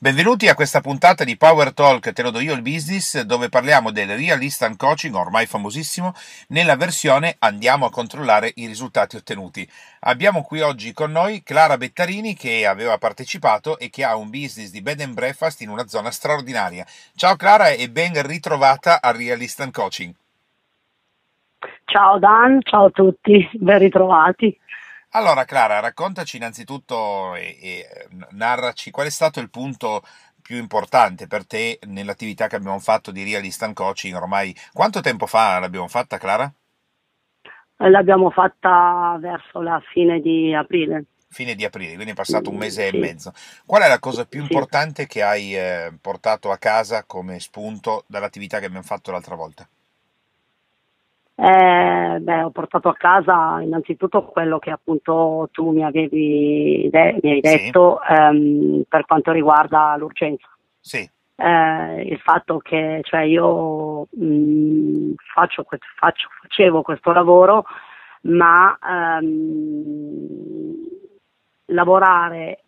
Benvenuti a questa puntata di Power Talk Te lo do io il business, dove parliamo del Real Instant Coaching, ormai famosissimo, nella versione andiamo a controllare i risultati ottenuti. Abbiamo qui oggi con noi Clara Bettarini che aveva partecipato e che ha un business di bed and breakfast in una zona straordinaria. Ciao Clara e ben ritrovata al Real Instant Coaching. Ciao Dan, ciao a tutti, ben ritrovati. Allora, Clara, raccontaci innanzitutto e, e narraci qual è stato il punto più importante per te nell'attività che abbiamo fatto di Real Instant Coaching ormai. Quanto tempo fa l'abbiamo fatta, Clara? L'abbiamo fatta verso la fine di aprile. Fine di aprile, quindi è passato un mese sì. e mezzo. Qual è la cosa più sì. importante che hai eh, portato a casa come spunto dall'attività che abbiamo fatto l'altra volta? Eh, beh, ho portato a casa innanzitutto quello che appunto tu mi avevi de- mi hai detto sì. ehm, per quanto riguarda l'urgenza. Sì. Eh, il fatto che cioè io mh, mm, faccio, faccio, facevo questo lavoro, ma ehm, lavorare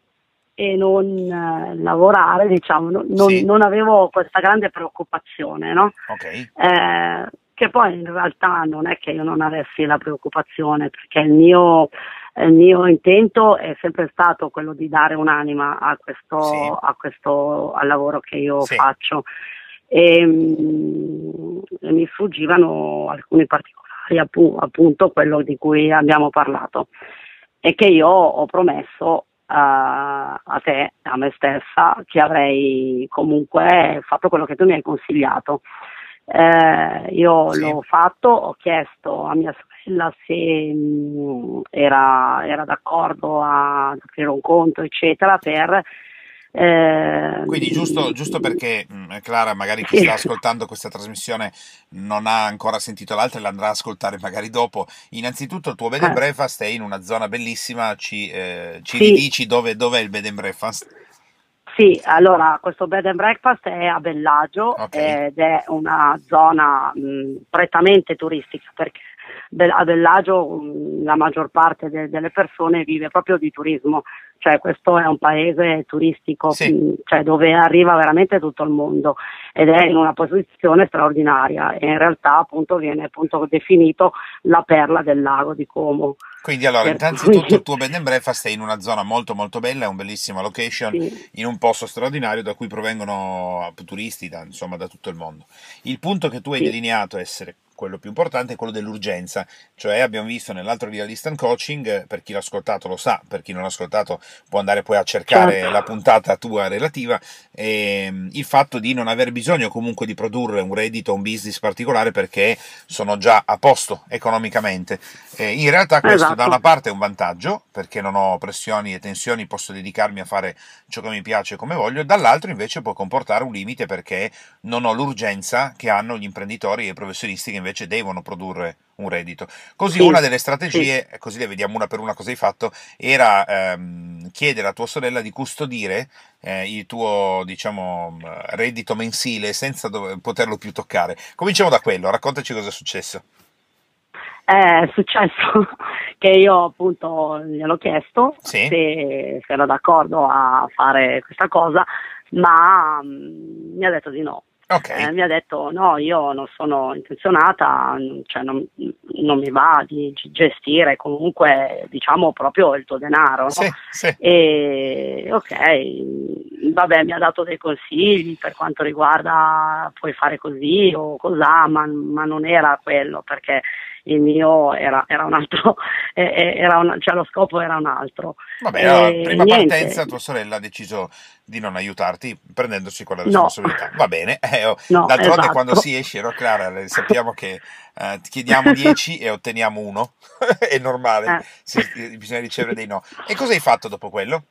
e non eh, lavorare, diciamo, non, sì. non, avevo questa grande preoccupazione, no? Okay. Eh, che poi in realtà non è che io non avessi la preoccupazione, perché il mio, il mio intento è sempre stato quello di dare un'anima a questo, sì. a questo al lavoro che io sì. faccio. E, mh, mm, mi sfuggivano alcuni particolari, appunto quello di cui abbiamo parlato, e che io ho promesso a, a te, a me stessa, che avrei comunque fatto quello che tu mi hai consigliato. Eh, io sì. l'ho fatto, ho chiesto a mia sorella se mh, era, era, d'accordo a aprire un conto, eccetera, per... Eh, Quindi giusto, giusto perché mh, Clara magari chi sta ascoltando questa trasmissione non ha ancora sentito l'altra e l'andrà a ascoltare magari dopo, innanzitutto il tuo bed and eh. breakfast è in una zona bellissima, ci, eh, ci sì. ridici dove, dov'è il bed and breakfast? Sì, allora questo bed and breakfast è a Bellagio okay. ed è una zona mh, prettamente turistica perché a Bellagio mh, la maggior parte de- delle persone vive proprio di turismo, cioè questo è un paese turistico sì. mh, cioè, dove arriva veramente tutto il mondo ed è in una posizione straordinaria e in realtà appunto viene appunto definito la perla del lago di Como. Quindi allora, per innanzitutto cui... il tuo bed and breakfast è in una zona molto molto bella, è un bellissima location, sì. in un posto straordinario da cui provengono turisti da, insomma, da tutto il mondo. Il punto che tu hai sì. delineato essere quello più importante è quello dell'urgenza, cioè abbiamo visto nell'altro Real Instant Coaching, per chi l'ha ascoltato lo sa, per chi non l'ha ascoltato può andare poi a cercare certo. la puntata tua relativa, ehm, il fatto di non aver bisogno comunque di produrre un reddito, un business particolare perché sono già a posto economicamente. Eh, in realtà questo esatto. da una parte è un vantaggio, perché non ho pressioni e tensioni, posso dedicarmi a fare ciò che mi piace come voglio, dall'altro invece può comportare un limite perché non ho l'urgenza che hanno gli imprenditori e i professionisti che invece invece devono produrre un reddito. Così sì, una delle strategie, sì. così le vediamo una per una cosa hai fatto, era ehm, chiedere a tua sorella di custodire eh, il tuo diciamo, reddito mensile senza dove, poterlo più toccare. Cominciamo da quello, raccontaci cosa è successo. È successo che io appunto gliel'ho chiesto sì. se, se, era d'accordo a fare questa cosa, ma mh, mm, mi ha detto di no. Okay. Eh, mi ha detto no, io non sono intenzionata, cioè non, non, mi va di gestire comunque diciamo proprio il tuo denaro. Sì, no? sì. E ok, vabbè, mi ha dato dei consigli per quanto riguarda puoi fare così o cos'ha, ma, ma non era quello perché il mio era, era un altro, era un, cioè lo scopo era un altro. Vabbè, alla prima niente. partenza tua sorella ha deciso di non aiutarti prendendosi quella responsabilità. No. Va bene, eh, oh, no, d'altronde esatto. quando si esce, no, Clara, sappiamo che eh, chiediamo 10 e otteniamo 1, è normale, eh. se, bisogna ricevere dei no. E cosa hai fatto dopo quello?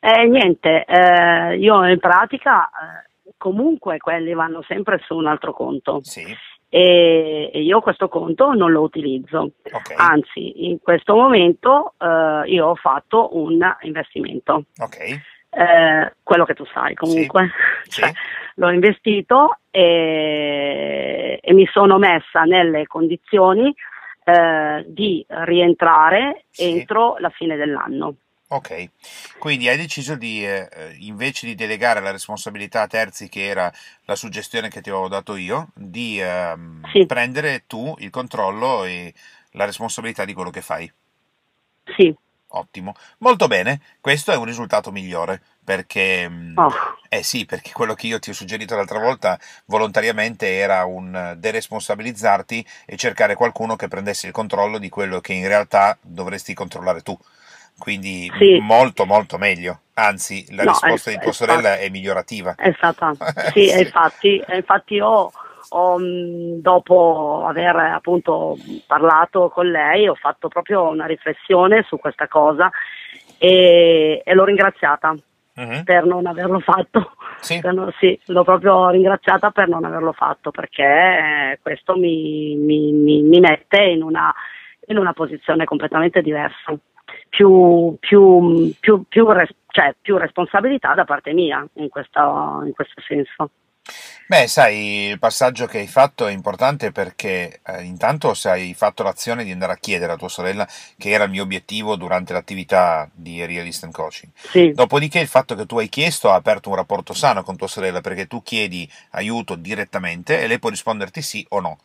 Eh, niente, eh, io in pratica eh, comunque quelli vanno sempre su un altro conto. Sì e, io questo conto non lo utilizzo. Okay. Anzi, in questo momento eh, io ho fatto un investimento. Okay. eh, quello che tu sai comunque, sì, cioè, sì. l'ho investito e, e, mi sono messa nelle condizioni eh, di rientrare sì. entro la fine dell'anno. Ok, quindi hai deciso di, eh, invece di delegare la responsabilità a terzi, che era la suggestione che ti avevo dato io, di ehm, Sì. prendere tu il controllo e la responsabilità di quello che fai. Sì, Ottimo, molto bene, questo è un risultato migliore perché, mm, oh, eh sì, perché quello che io ti ho suggerito l'altra volta volontariamente era un deresponsabilizzarti e cercare qualcuno che prendesse il controllo di quello che in realtà dovresti controllare tu. Quindi Sì. molto molto meglio. Anzi, la No, risposta è- di tua è sorella è migliorativa. è stata, sì, Sì. e infatti, infatti io ho, mh, dopo aver appunto parlato con lei ho fatto proprio una riflessione su questa cosa e, e l'ho ringraziata Mhm, per non averlo fatto. Sì. Non- sì, l'ho proprio ringraziata per non averlo fatto perché eh, questo mi, mi- mi- mi mette in una, in una posizione completamente diversa, più, più, più, più cioè, più responsabilità da parte mia in questo, in questo senso. Beh, sai, il passaggio che hai fatto è importante perché eh, intanto se hai fatto l'azione di andare a chiedere a tua sorella, che era il mio obiettivo durante l'attività di Real Instant Coaching. Sì, Dopodiché il fatto che tu hai chiesto ha aperto un rapporto sano con tua sorella perché tu chiedi aiuto direttamente e lei può risponderti sì o no.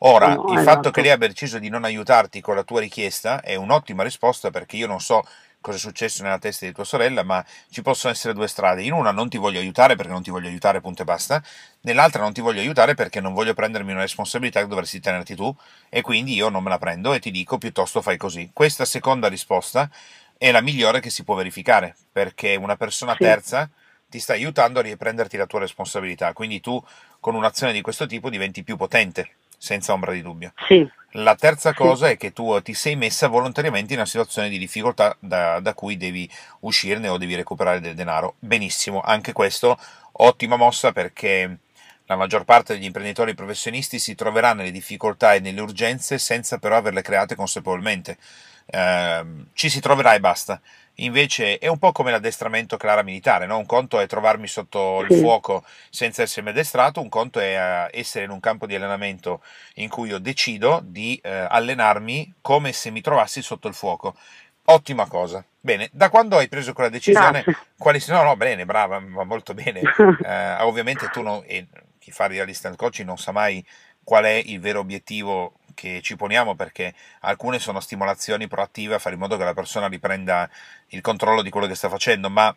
Ora, No, il esatto. fatto che lei abbia deciso di non aiutarti con la tua richiesta è un'ottima risposta perché io non so cosa è successo nella testa di tua sorella, ma ci possono essere due strade. In una non ti voglio aiutare perché non ti voglio aiutare, punto e basta. Nell'altra non ti voglio aiutare perché non voglio prendermi una responsabilità che dovresti tenerti tu e quindi io non me la prendo e ti dico piuttosto fai così. Questa seconda risposta è la migliore che si può verificare perché una persona Sì. terza ti sta aiutando a riprenderti la tua responsabilità, quindi tu con un'azione di questo tipo diventi più potente, senza ombra di dubbio. sì, La terza Sì. cosa è che tu ti sei messa volontariamente in una situazione di difficoltà da, da cui devi uscirne o devi recuperare del denaro. Benissimo, anche questo ottima mossa perché la maggior parte degli imprenditori professionisti si troverà nelle difficoltà e nelle urgenze senza però averle create consapevolmente. Ehm, ci si troverà e basta. Invece è un po' come l'addestramento Clara militare, no? Un conto è trovarmi sotto il fuoco senza essermi addestrato, un conto è eh, essere in un campo di allenamento in cui io decido di eh, allenarmi come se mi trovassi sotto il fuoco. Ottima cosa. Bene, da quando hai preso quella decisione, grazie. quali? No, no, bene, brava, va molto bene. Eh, ovviamente tu non, e chi fa real instant coaching non sa mai qual è il vero obiettivo che ci poniamo perché alcune sono stimolazioni proattive a fare in modo che la persona riprenda il controllo di quello che sta facendo, ma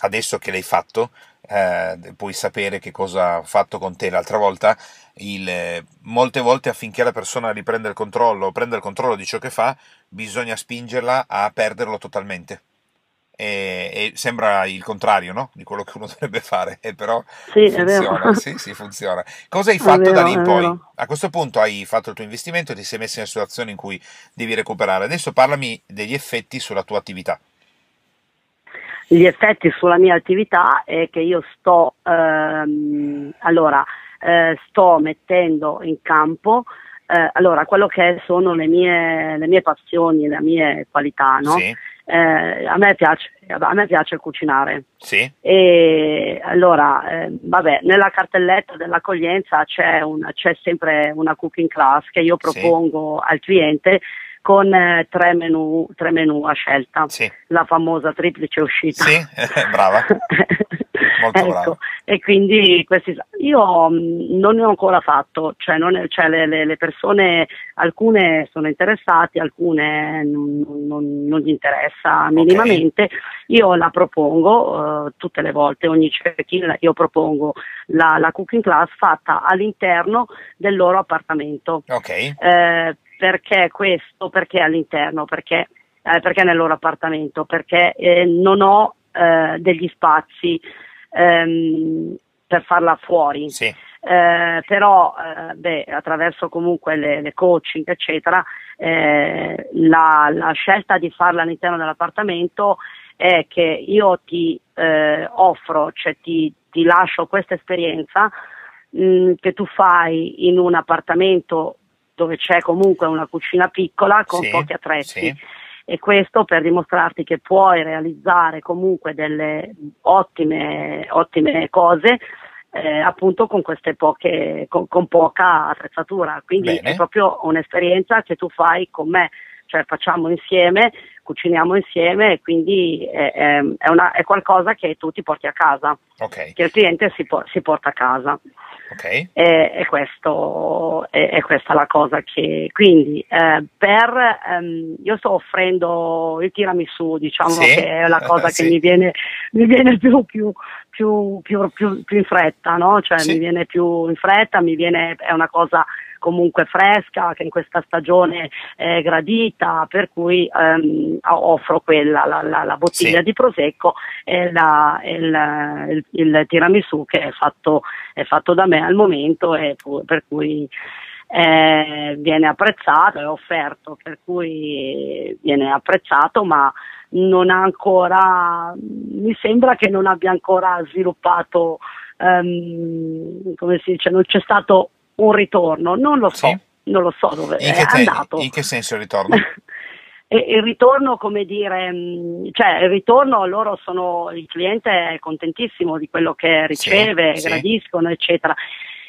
adesso che l'hai fatto eh, puoi sapere che cosa ho fatto con te l'altra volta. Il, molte volte affinché la persona riprenda il controllo, prenda il controllo di ciò che fa, bisogna spingerla a perderlo totalmente. E, e sembra il contrario no? di quello che uno dovrebbe fare, e però Sì, funziona, sì, sì, funziona. Cosa hai fatto da vero, lì in poi? vero. A questo punto hai fatto il tuo investimento, ti sei messo in una situazione in cui devi recuperare. Adesso parlami degli effetti sulla tua attività. Gli effetti sulla mia attività è che io sto, ehm, allora, eh, sto mettendo in campo eh, allora, quello che sono le mie, le mie passioni, le mie qualità, no? Sì, Eh, a, me piace, a me piace cucinare. sì, E allora, eh, vabbè, nella cartelletta dell'accoglienza c'è, una- c'è sempre una cooking class che io Sì. propongo al cliente con eh, tre menù, tre menù a scelta, sì, la famosa triplice uscita. sì, brava, molto ecco, brava. e quindi questi, io mh, non ne ho ancora fatto, cioè, non è- cioè le, le- le persone, alcune sono interessate, alcune non, non- non gli interessa minimamente. Io la propongo eh, tutte le volte, ogni check-in io propongo la, la cooking class fatta all'interno del loro appartamento. Ok, Eh, perché questo? Perché all'interno? Perché, eh, perché nel loro appartamento? Perché eh, non ho eh, degli spazi ehm, per farla fuori. sì, Eh, però eh, beh, attraverso comunque le, le coaching eccetera eh, la, la scelta di farla all'interno dell'appartamento è che io ti eh, offro, cioè ti, ti lascio questa esperienza mh, che tu fai in un appartamento dove c'è comunque una cucina piccola con Sì, pochi attrezzi sì. E questo per dimostrarti che puoi realizzare comunque delle ottime, ottime cose eh, appunto con queste poche, con, con poca attrezzatura. Quindi Bene. è proprio un'esperienza che tu fai con me, cioè facciamo insieme, cuciniamo insieme e quindi è, è, è, una, è qualcosa che tu ti porti a casa, okay. che il cliente si, si porta a casa. Okay. E, questo, è, questa la cosa che quindi eh, per ehm, io sto offrendo il tiramisù diciamo sì. che è la cosa sì. che mi viene, mi viene più, più, più, più, più in fretta no? cioè sì. mi viene più in fretta mi viene, è una cosa comunque fresca, che in questa stagione è gradita, per cui ehm, offro quella, la, la, la bottiglia sì. di prosecco e, la, il, il, il, tiramisù che è fatto, è fatto, da me al momento e per cui eh, viene apprezzato, è offerto, per cui viene apprezzato, ma non ha ancora, mi sembra che non abbia ancora sviluppato, um, come si dice, non c'è stato un ritorno, non lo so, sì. non lo so dove in è te- andato. In che senso il ritorno? il ritorno, come dire, mm, cioè il ritorno loro sono, il cliente è contentissimo di quello che riceve, sì, gradiscono, sì. eccetera.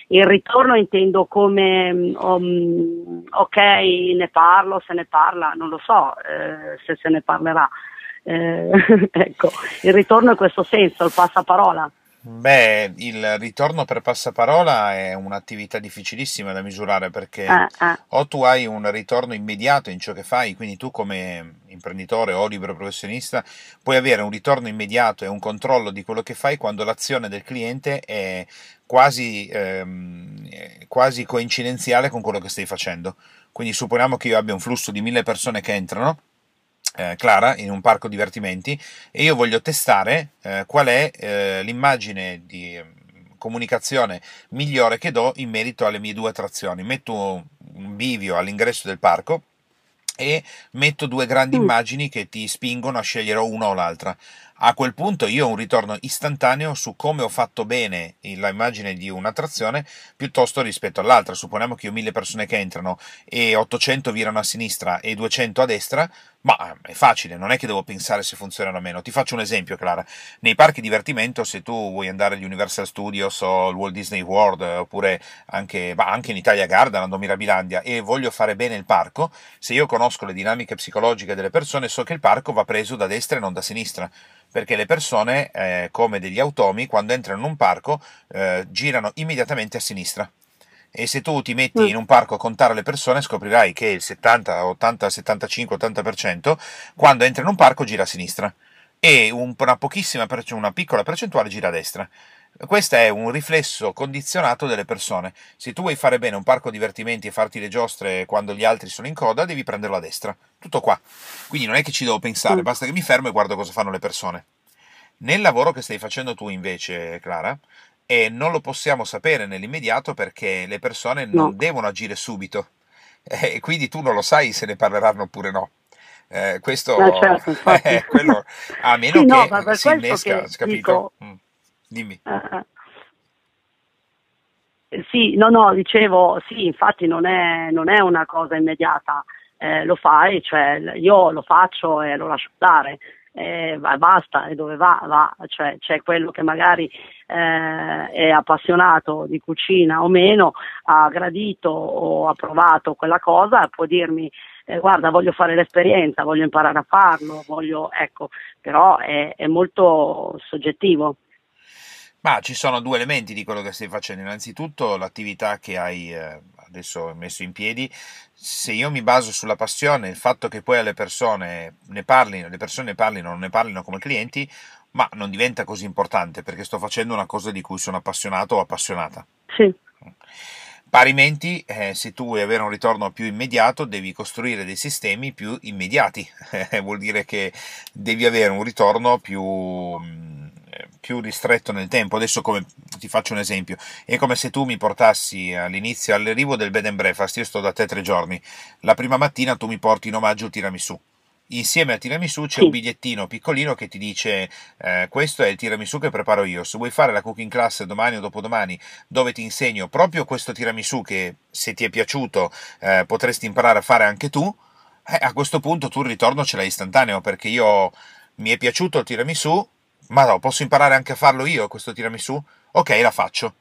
Il ritorno intendo come, um, ok, ne parlo, se ne parla, non lo so eh, se se ne parlerà. Eh, ecco, il ritorno in questo senso, il passaparola. Beh, il ritorno per passaparola è un'attività difficilissima da misurare perché ah, ah. o tu hai un ritorno immediato in ciò che fai, quindi tu come imprenditore o libero professionista puoi avere un ritorno immediato e un controllo di quello che fai quando l'azione del cliente è quasi, ehm, quasi coincidenziale con quello che stai facendo. Quindi supponiamo che io abbia un flusso di mille persone che entrano eh, Clara in un parco divertimenti e io voglio testare eh, qual è eh, l'immagine di mm, comunicazione migliore che do in merito alle mie due attrazioni. Metto un bivio all'ingresso del parco e metto due grandi mm. immagini che ti spingono a scegliere una o l'altra. A quel punto io ho un ritorno istantaneo su come ho fatto bene l'immagine di un'attrazione piuttosto rispetto all'altra. Supponiamo che io ho mille persone che entrano e 800 virano a sinistra e 200 a destra, ma è facile, non è che devo pensare se funzionano o meno. Ti faccio un esempio, Clara. Nei parchi divertimento, se tu vuoi andare agli Universal Studios o al Walt Disney World, oppure anche, anche in Italia Gardaland o Mirabilandia, e voglio fare bene il parco, se io conosco le dinamiche psicologiche delle persone, so che il parco va preso da destra e non da sinistra perché le persone, eh, come degli automi, quando entrano in un parco, eh, girano immediatamente a sinistra. E se tu ti metti mm. in un parco a contare le persone, scoprirai che il 70, 80, 75, 80% quando entra in un parco gira a sinistra e una, pochissima, una piccola percentuale gira a destra. Questo è un riflesso condizionato delle persone. Se tu vuoi fare bene un parco divertimenti e farti le giostre quando gli altri sono in coda, devi prenderlo a destra. Tutto qua. Quindi non è che ci devo pensare, mm. basta che mi fermo e guardo cosa fanno le persone. Nel lavoro che stai facendo tu invece, Clara, e non lo possiamo sapere nell'immediato perché le persone non no. devono agire subito e quindi tu non lo sai se ne parleranno oppure no. Eh, questo eh certo, è quello, a meno sì, che no, si innesca, che capito? Dico, mm. Dimmi. Uh, sì, no, no, dicevo, sì, infatti non è, non è una cosa immediata, eh, lo fai, cioè io lo faccio e lo lascio stare, eh, basta, e dove va, va, cioè c'è quello che magari eh, è appassionato di cucina o meno, ha gradito o ha provato quella cosa, può dirmi eh, guarda voglio fare l'esperienza, voglio imparare a farlo, voglio, ecco, però è, è molto soggettivo. Ma ci sono due elementi di quello che stai facendo. Innanzitutto l'attività che hai eh, adesso messo in piedi. Se io mi baso sulla passione, il fatto che poi alle persone ne parlino, le persone ne parlino non ne parlino come clienti, ma non diventa così importante perché sto facendo una cosa di cui sono appassionato o appassionata. Sì. Parimenti, eh, se tu vuoi avere un ritorno più immediato, devi costruire dei sistemi più immediati. Vuol dire che devi avere un ritorno più più ristretto nel tempo. Adesso come ti faccio un esempio, è come se tu mi portassi all'inizio, all'arrivo del bed and breakfast, io sto da te tre giorni, la prima mattina tu mi porti in omaggio il tiramisù. Insieme al tiramisù c'è un bigliettino piccolino che ti dice eh, questo è il tiramisù che preparo io. Se vuoi fare la cooking class domani o dopodomani dove ti insegno proprio questo tiramisù che se ti è piaciuto eh, potresti imparare a fare anche tu, Eh, a questo punto tu il ritorno ce l'hai istantaneo perché io mi è piaciuto il tiramisù, ma no, posso imparare anche a farlo io questo tiramisù? Ok, la faccio.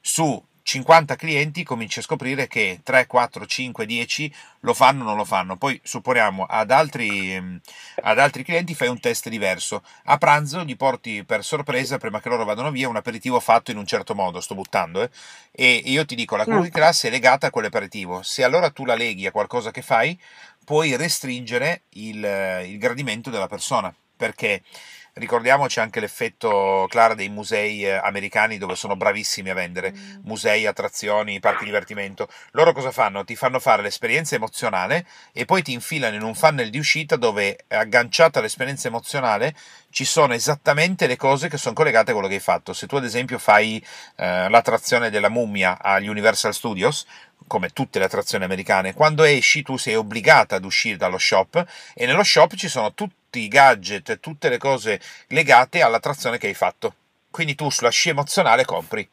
Su 50 clienti cominci a scoprire che 3, 4, 5, 10 lo fanno o non lo fanno. Poi supponiamo ad altri, ad altri clienti fai un test diverso. A pranzo gli porti per sorpresa, prima che loro vadano via, un aperitivo fatto in un certo modo, sto buttando, eh? e io ti dico la cookie mm. class è legata a quell'aperitivo. Se allora tu la leghi a qualcosa che fai, puoi restringere il, il gradimento della persona, perché Ricordiamoci anche l'effetto Clara dei musei eh, americani dove sono bravissimi a vendere, mm. musei, attrazioni, parchi divertimento. Loro cosa fanno? Ti fanno fare l'esperienza emozionale e poi ti infilano in un funnel di uscita dove agganciata all'esperienza emozionale ci sono esattamente le cose che sono collegate a quello che hai fatto. Se tu ad esempio fai eh, l'attrazione della mummia agli Universal Studios, come tutte le attrazioni americane, quando esci tu sei obbligata ad uscire dallo shop e nello shop ci sono tutti i gadget, tutte le cose legate all'attrazione che hai fatto. Quindi tu sulla scia emozionale compri.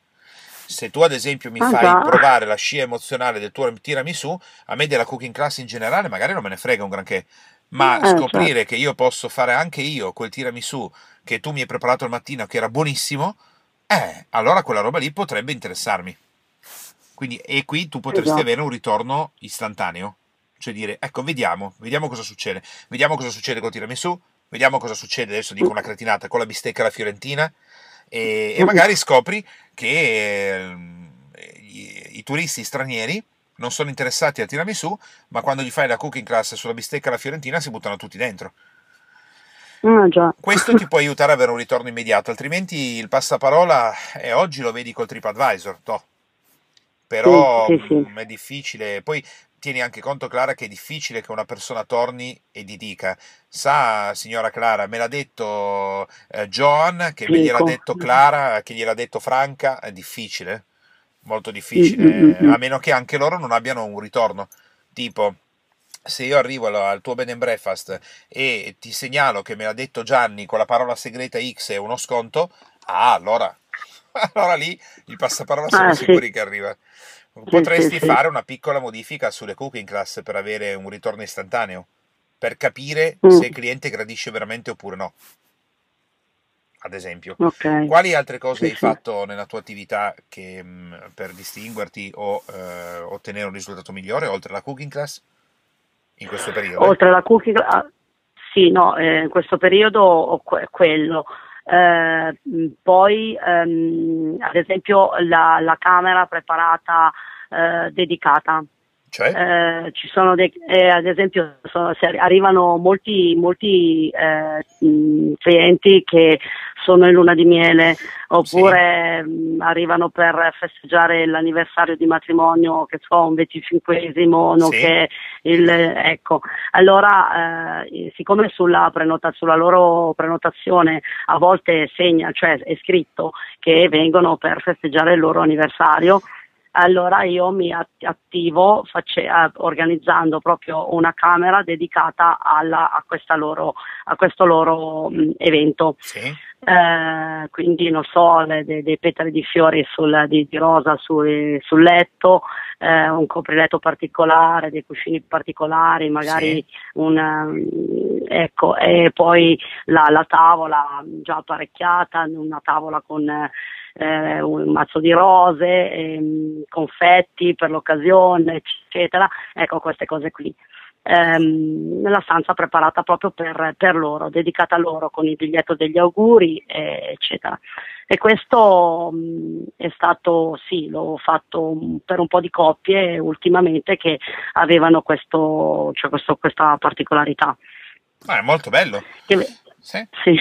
Se tu ad esempio mi ah, fai provare la scia emozionale del tuo tiramisù, a me della cooking class in generale magari non me ne frega un granché, ma eh, scoprire che io posso fare anche io quel tiramisù che tu mi hai preparato al mattino che era buonissimo, eh, allora quella roba lì potrebbe interessarmi. Quindi, e qui tu potresti esatto. avere un ritorno istantaneo. Cioè dire, ecco, vediamo, vediamo cosa succede. Vediamo cosa succede con tiramisù, vediamo cosa succede, adesso dico una cretinata, con la bistecca alla fiorentina, e, e magari scopri che eh, i, i, turisti stranieri non sono interessati al tiramisù, ma quando gli fai la cooking class sulla bistecca alla fiorentina si buttano tutti dentro. Ah, Questo ti può aiutare ad avere un ritorno immediato, altrimenti il passaparola, eh, oggi lo vedi col TripAdvisor, toh, però sì, sì, sì. Mm, è difficile. Poi tieni anche conto, Clara, che è difficile che una persona torni e ti dica: Sa, signora Clara, me l'ha detto eh, Joan, che me gliel'ha detto Clara, che gliel'ha detto Franca. È difficile, molto difficile, mm-hmm. a meno che anche loro non abbiano un ritorno. Tipo, se io arrivo al tuo bed and breakfast e ti segnalo che me l'ha detto Gianni con la parola segreta X e uno sconto, ah, allora, allora lì il passaparola siamo ah, sicuri sì. che arriva. Potresti sì, fare una piccola modifica sulle cooking class per avere un ritorno istantaneo, per capire mm. se il cliente gradisce veramente oppure no. Ad esempio, okay. quali altre cose hai fatto nella tua attività che, mh, mm, per distinguerti o eh, ottenere un risultato migliore oltre alla cooking class in questo periodo? Oltre alla cooking class, ah, sì, no, eh, in questo periodo quello. Eh, poi ehm, ad esempio la, la camera preparata eh, dedicata. Cioè? Eh, ci sono dei, eh, ad esempio sono, arrivano molti, molti eh, clienti che sono in luna di miele oppure sì. mh, arrivano per festeggiare l'anniversario di matrimonio che so un 25esimo sì. il, ecco allora eh, siccome sulla, prenota, sulla loro prenotazione a volte segna cioè è scritto che vengono per festeggiare il loro anniversario allora io mi attivo face, organizzando proprio una camera dedicata alla, a, loro, a, questo loro mh, evento. Sì. Eh, quindi non so, le, dei, dei, petali di fiori sul, di, di, rosa sul, sul letto, eh, un copriletto particolare, dei cuscini particolari, magari sì. una, ecco, e poi la, la, tavola già apparecchiata, una tavola con eh, un mazzo di rose, ehm, confetti per l'occasione, eccetera, ecco queste cose qui. Ehm, nella stanza preparata proprio per, per, loro, dedicata a loro con il biglietto degli auguri, eh, eccetera. E questo mh, è stato, sì, l'ho fatto per un po' di coppie ultimamente che avevano questo, cioè questo, questa particolarità. Ah, è molto bello. Che, sì. Sì,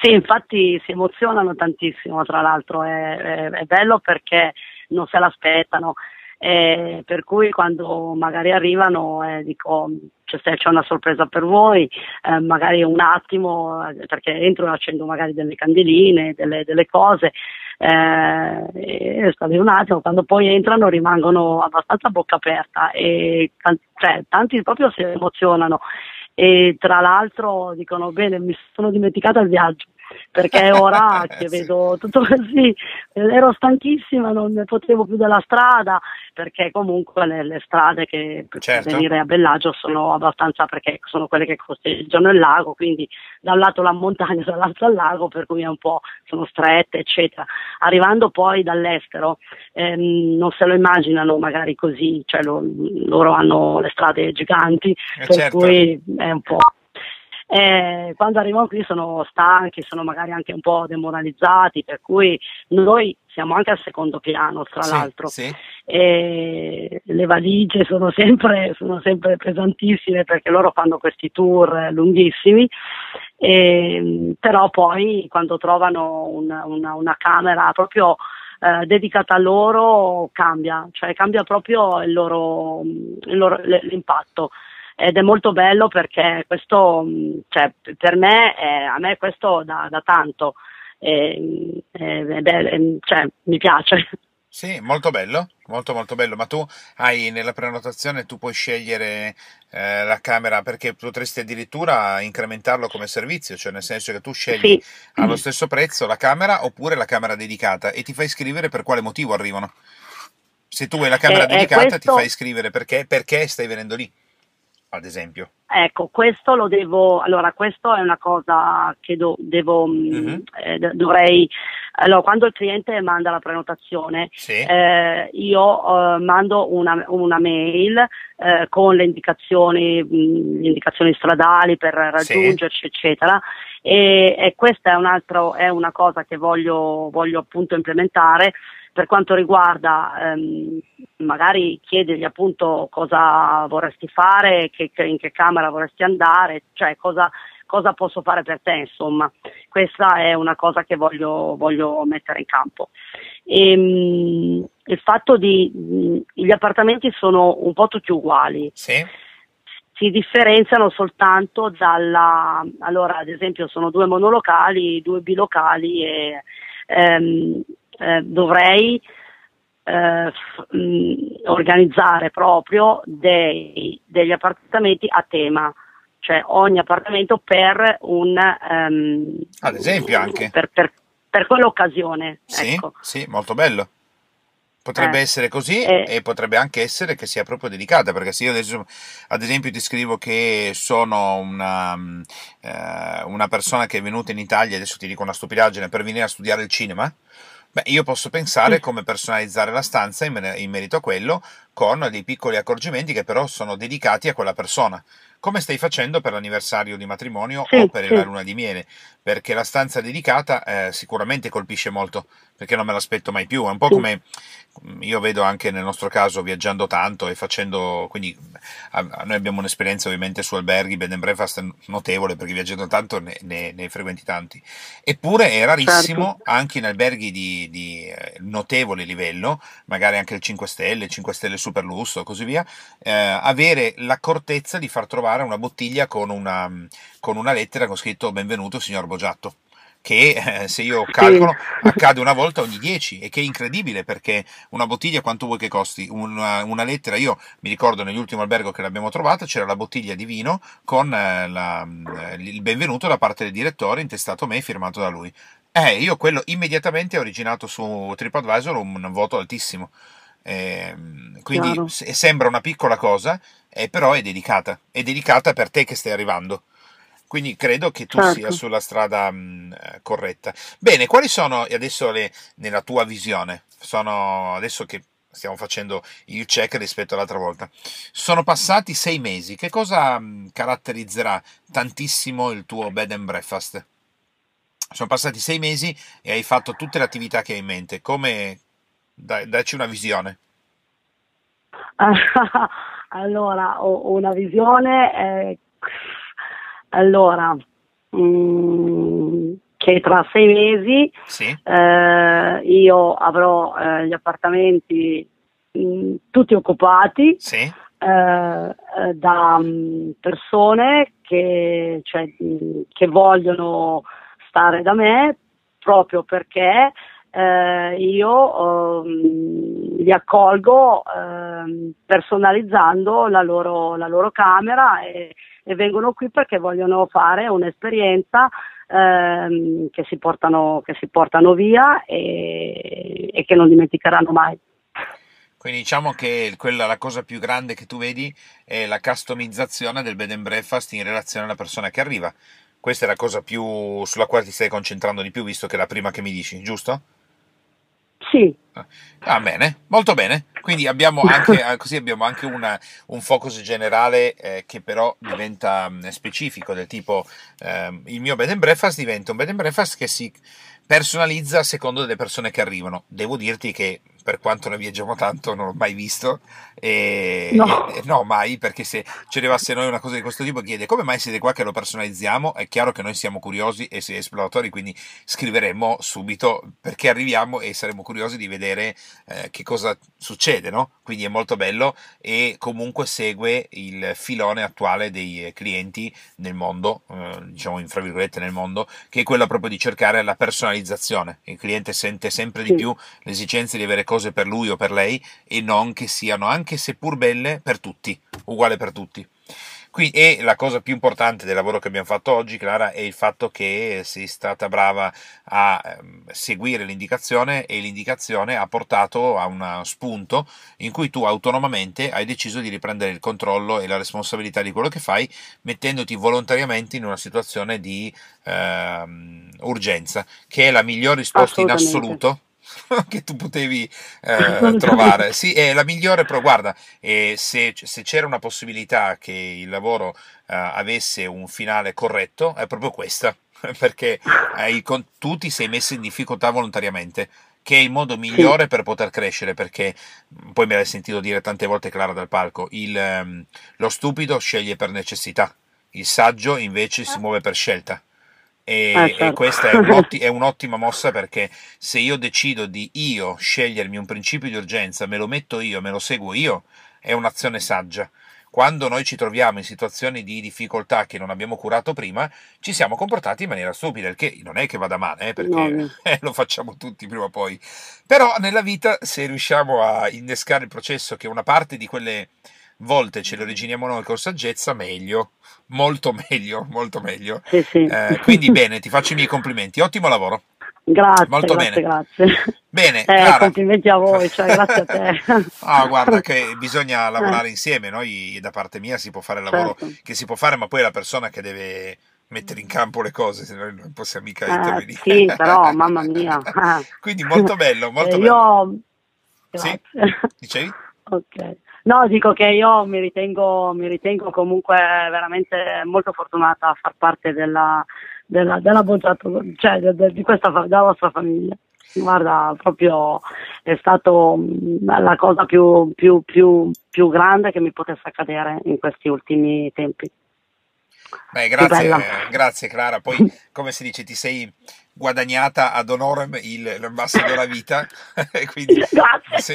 sì, infatti si emozionano tantissimo, tra l'altro è, è, è bello perché non se l'aspettano, eh, per cui quando magari arrivano eh, dico cioè, c'è una sorpresa per voi, eh, magari un attimo, eh, perché entro e accendo magari delle candeline, delle, delle cose, eh, e un attimo, quando poi entrano rimangono abbastanza a bocca aperta e cioè, tanti proprio si emozionano e tra l'altro dicono bene mi sono dimenticata il viaggio perché ora che vedo tutto così, ero stanchissima, non ne potevo più della strada, perché comunque le, le strade che per certo. venire a Bellagio sono abbastanza, perché sono quelle che costeggiano il lago, quindi da un lato la montagna, dall'altro il lago, per cui è un po' sono strette, eccetera. Arrivando poi dall'estero, ehm, non se lo immaginano magari così, cioè lo, loro hanno le strade giganti, eh per certo. cui è un po' eh, quando arrivano qui sono stanchi, sono magari anche un po' demoralizzati, per cui noi siamo anche al secondo piano, tra sì, l'altro. Sì. E le valigie sono sempre, sono sempre, pesantissime perché loro fanno questi tour lunghissimi, e, però poi quando trovano una, una, una camera proprio eh, dedicata a loro cambia, cioè cambia proprio il loro, il loro, l'impatto ed è molto bello perché questo, cioè, per me, eh, a me questo dà, dà tanto, eh, eh, cioè, mi piace. Sì, molto bello, molto molto bello, ma tu hai nella prenotazione, tu puoi scegliere eh, la camera perché potresti addirittura incrementarlo come servizio, cioè nel senso che tu scegli sì. allo stesso prezzo la camera oppure la camera dedicata e ti fai scrivere per quale motivo arrivano. Se tu hai la camera eh, dedicata questo... ti fai scrivere perché, perché stai venendo lì ad esempio? Ecco, questo lo devo, allora questo è una cosa che do, devo, mm-hmm. eh, dovrei, allora quando il cliente manda la prenotazione, sì. eh, io eh, mando una, una mail eh, con le indicazioni, mh, mm, le indicazioni stradali per raggiungerci, sì. eccetera, e, e, questa è, un altro, è una cosa che voglio, voglio appunto implementare per quanto riguarda ehm, magari chiedergli appunto cosa vorresti fare, che, in che camera vorresti andare, cioè cosa, cosa, posso fare per te, insomma. Questa è una cosa che voglio, voglio mettere in campo. E, ehm, il fatto di mh, gli appartamenti sono un po' tutti uguali. Sì. Si differenziano soltanto dalla, allora ad esempio sono due monolocali, due bilocali e ehm, eh, dovrei eh, f- mh, organizzare proprio dei, degli appartamenti a tema, cioè ogni appartamento per un... Um, Ad esempio anche. Per, per, per quell'occasione. Sì, ecco. sì, molto bello. Potrebbe eh, essere così eh, e potrebbe anche essere che sia proprio dedicata, perché se io adesso ad esempio ti scrivo che sono una, eh, una persona che è venuta in Italia, adesso ti dico una stupidaggine, per venire a studiare il cinema, Beh, io posso pensare come personalizzare la stanza in, in, merito a quello con dei piccoli accorgimenti che però sono dedicati a quella persona, come stai facendo per l'anniversario di matrimonio sì, o per sì. la luna di miele, perché la stanza dedicata eh, sicuramente colpisce molto, perché non me l'aspetto mai più, è un po' sì. come io vedo anche nel nostro caso viaggiando tanto e facendo, quindi a, noi abbiamo un'esperienza ovviamente su alberghi, bed and breakfast notevole perché viaggiando tanto ne, ne, ne frequenti tanti, eppure è rarissimo certo. anche in alberghi di, di, eh, notevole livello, magari anche il 5 stelle, 5 stelle super lusso e così via, eh, avere l'accortezza di far trovare una bottiglia con una, con una lettera con scritto benvenuto signor Bogiatto che eh, se io calcolo sì. accade una volta ogni 10 e che è incredibile perché una bottiglia quanto vuoi che costi? Una, una, lettera, io mi ricordo nell'ultimo albergo che l'abbiamo trovata c'era la bottiglia di vino con eh, la, eh, il benvenuto da parte del direttore intestato a me e firmato da lui. Eh, io quello immediatamente ho originato su TripAdvisor un, un voto altissimo. Eh, quindi Chiaro. sembra una piccola cosa, eh, però è dedicata. È dedicata per te che stai arrivando. Quindi credo che tu certo. sia sulla strada mh, eh, corretta. Bene, quali sono adesso le, nella tua visione? Sono adesso che stiamo facendo il check rispetto all'altra volta. Sono passati sei mesi. Che cosa mh, caratterizzerà tantissimo il tuo bed and breakfast? Sono passati sei mesi e hai fatto tutte le attività che hai in mente. Come dai, dacci una visione? allora, ho una visione eh, allora, mh, mm, che tra sei mesi sì. eh, io avrò eh, gli appartamenti mh, mm, tutti occupati sì. eh, eh da mh, mm, persone che, cioè, che, vogliono stare da me proprio perché eh, io li accolgo ehm, personalizzando la loro, la loro camera e, e vengono qui perché vogliono fare un'esperienza ehm, che, si portano, che si portano via e, e che non dimenticheranno mai. Quindi diciamo che quella, la cosa più grande che tu vedi è la customizzazione del bed and breakfast in relazione alla persona che arriva. Questa è la cosa più sulla quale ti stai concentrando di più, visto che è la prima che mi dici, giusto? Sì. Ah, bene, molto bene. Quindi abbiamo anche, così abbiamo anche una, un focus generale eh, che però diventa mm, specifico, del tipo eh, il mio bed and breakfast diventa un bed and breakfast che si personalizza secondo le persone che arrivano. Devo dirti che per quanto ne viaggiamo tanto non l'ho mai visto e, no. E, no. mai perché se ci arrivasse noi una cosa di questo tipo chiede come mai siete qua che lo personalizziamo è chiaro che noi siamo curiosi e esploratori quindi scriveremo subito perché arriviamo e saremo curiosi di vedere eh, che cosa succede no? quindi è molto bello e comunque segue il filone attuale dei clienti nel mondo eh, diciamo in fra virgolette nel mondo che è quello proprio di cercare la personalizzazione il cliente sente sempre di più l'esigenza di avere cose per lui o per lei e non che siano, anche seppur belle, per tutti, uguale per tutti. Qui, e la cosa più importante del lavoro che abbiamo fatto oggi, Clara, è il fatto che sei stata brava a ehm, seguire l'indicazione e l'indicazione ha portato a uno spunto in cui tu autonomamente hai deciso di riprendere il controllo e la responsabilità di quello che fai, mettendoti volontariamente in una situazione di eh, urgenza, che è la miglior risposta in assoluto che tu potevi eh, trovare. Sì, è la migliore, però guarda, eh, se, se, c'era una possibilità che il lavoro eh, avesse un finale corretto, è proprio questa, perché hai, con, tu ti sei messo in difficoltà volontariamente che è il modo migliore per poter crescere, perché poi me l'hai sentito dire tante volte Clara dal palco, il, um, lo stupido sceglie per necessità, il saggio invece si muove per scelta. E, ah, certo. e questa è, un'otti- è, un'ottima mossa perché se io decido di io scegliermi un principio di urgenza, me lo metto io, me lo seguo io, è un'azione saggia. Quando noi ci troviamo in situazioni di difficoltà che non abbiamo curato prima, ci siamo comportati in maniera stupida, il che non è che vada male, eh, perché no. eh, lo facciamo tutti prima o poi. Però nella vita, se riusciamo a innescare il processo che una parte di quelle volte ce lo originiamo noi con saggezza, meglio, molto meglio, molto meglio. Sì, sì. Eh, quindi bene, ti faccio i miei complimenti, ottimo lavoro. Grazie, molto grazie, bene. grazie. Bene, eh, complimenti a voi, cioè, grazie a te. ah, guarda che bisogna lavorare eh. insieme, noi da parte mia si può fare il lavoro certo. che si può fare, ma poi è la persona che deve mettere in campo le cose, se noi non possiamo mica eh, intervenire. Sì, però, mamma mia. Quindi molto bello, molto eh, bello. Io... Sì? Dicevi? ok. No, dico che io mi ritengo, mi ritengo comunque veramente molto fortunata a far parte della, della, della bocciato, cioè de, de, di questa, della vostra famiglia. Guarda, proprio è stata la cosa più, più, più, più grande che mi potesse accadere in questi ultimi tempi. Beh, grazie, grazie Clara. Poi, come si dice, ti sei guadagnata ad honorem il, l'ambassadore a vita. Quindi, grazie. Sì,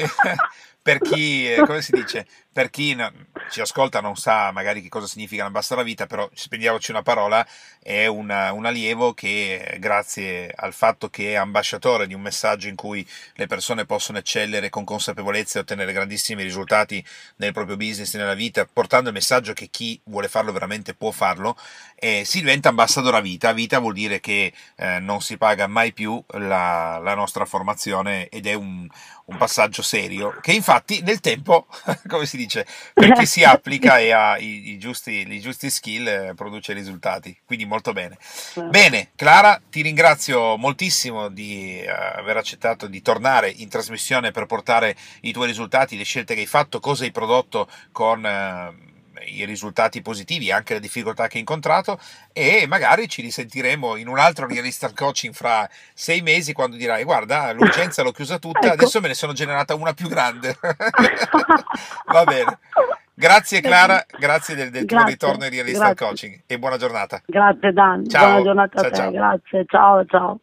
per chi, eh, come si dice, per chi no, ci ascolta non sa magari che cosa significa l'ambassadore a vita, però spendiamoci una parola, è una, un allievo che grazie al fatto che è ambasciatore di un messaggio in cui le persone possono eccellere con consapevolezza e ottenere grandissimi risultati nel proprio business e nella vita, portando il messaggio che chi vuole farlo veramente può farlo, eh, si diventa ambassadore a vita. Vita vuol dire che eh, non si paga mai più la, la nostra formazione ed è un, un passaggio serio che infatti nel tempo, come si dice, per chi si applica e ha i, i, giusti, i giusti, skill eh, produce risultati, quindi molto bene. Bene, Clara, ti ringrazio moltissimo di uh, aver accettato di tornare in trasmissione per portare i tuoi risultati, le scelte che hai fatto, cosa hai prodotto con... Uh, i risultati positivi, anche le difficoltà che hai incontrato e magari ci risentiremo in un altro realista coaching fra sei mesi quando dirai guarda l'urgenza l'ho chiusa tutta, ecco. adesso me ne sono generata una più grande. Va bene. Grazie Clara, grazie del, del grazie, tuo ritorno in Realista Coaching e buona giornata. Grazie Dan, ciao. buona giornata ciao, a te, ciao. grazie, ciao ciao.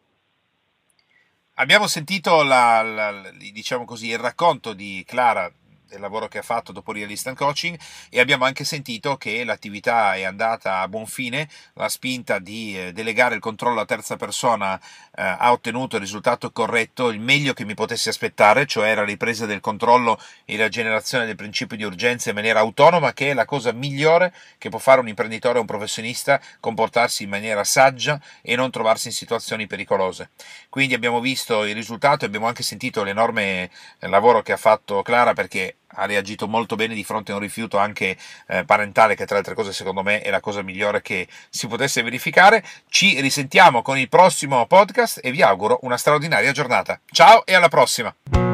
Abbiamo sentito la, la, diciamo così, il racconto di Clara del lavoro che ha fatto dopo Real Instant Coaching e abbiamo anche sentito che l'attività è andata a buon fine, la spinta di eh, delegare il controllo a terza persona eh, ha ottenuto il risultato corretto, il meglio che mi potessi aspettare, cioè la ripresa del controllo e la generazione del principio di urgenza in maniera autonoma, che è la cosa migliore che può fare un imprenditore o un professionista, comportarsi in maniera saggia e non trovarsi in situazioni pericolose. Quindi abbiamo visto il risultato e abbiamo anche sentito l'enorme eh, lavoro che ha fatto Clara perché ha reagito molto bene di fronte a un rifiuto anche eh, parentale, che tra le altre cose secondo me è la cosa migliore che si potesse verificare. Ci risentiamo con il prossimo podcast e vi auguro una straordinaria giornata. Ciao e alla prossima!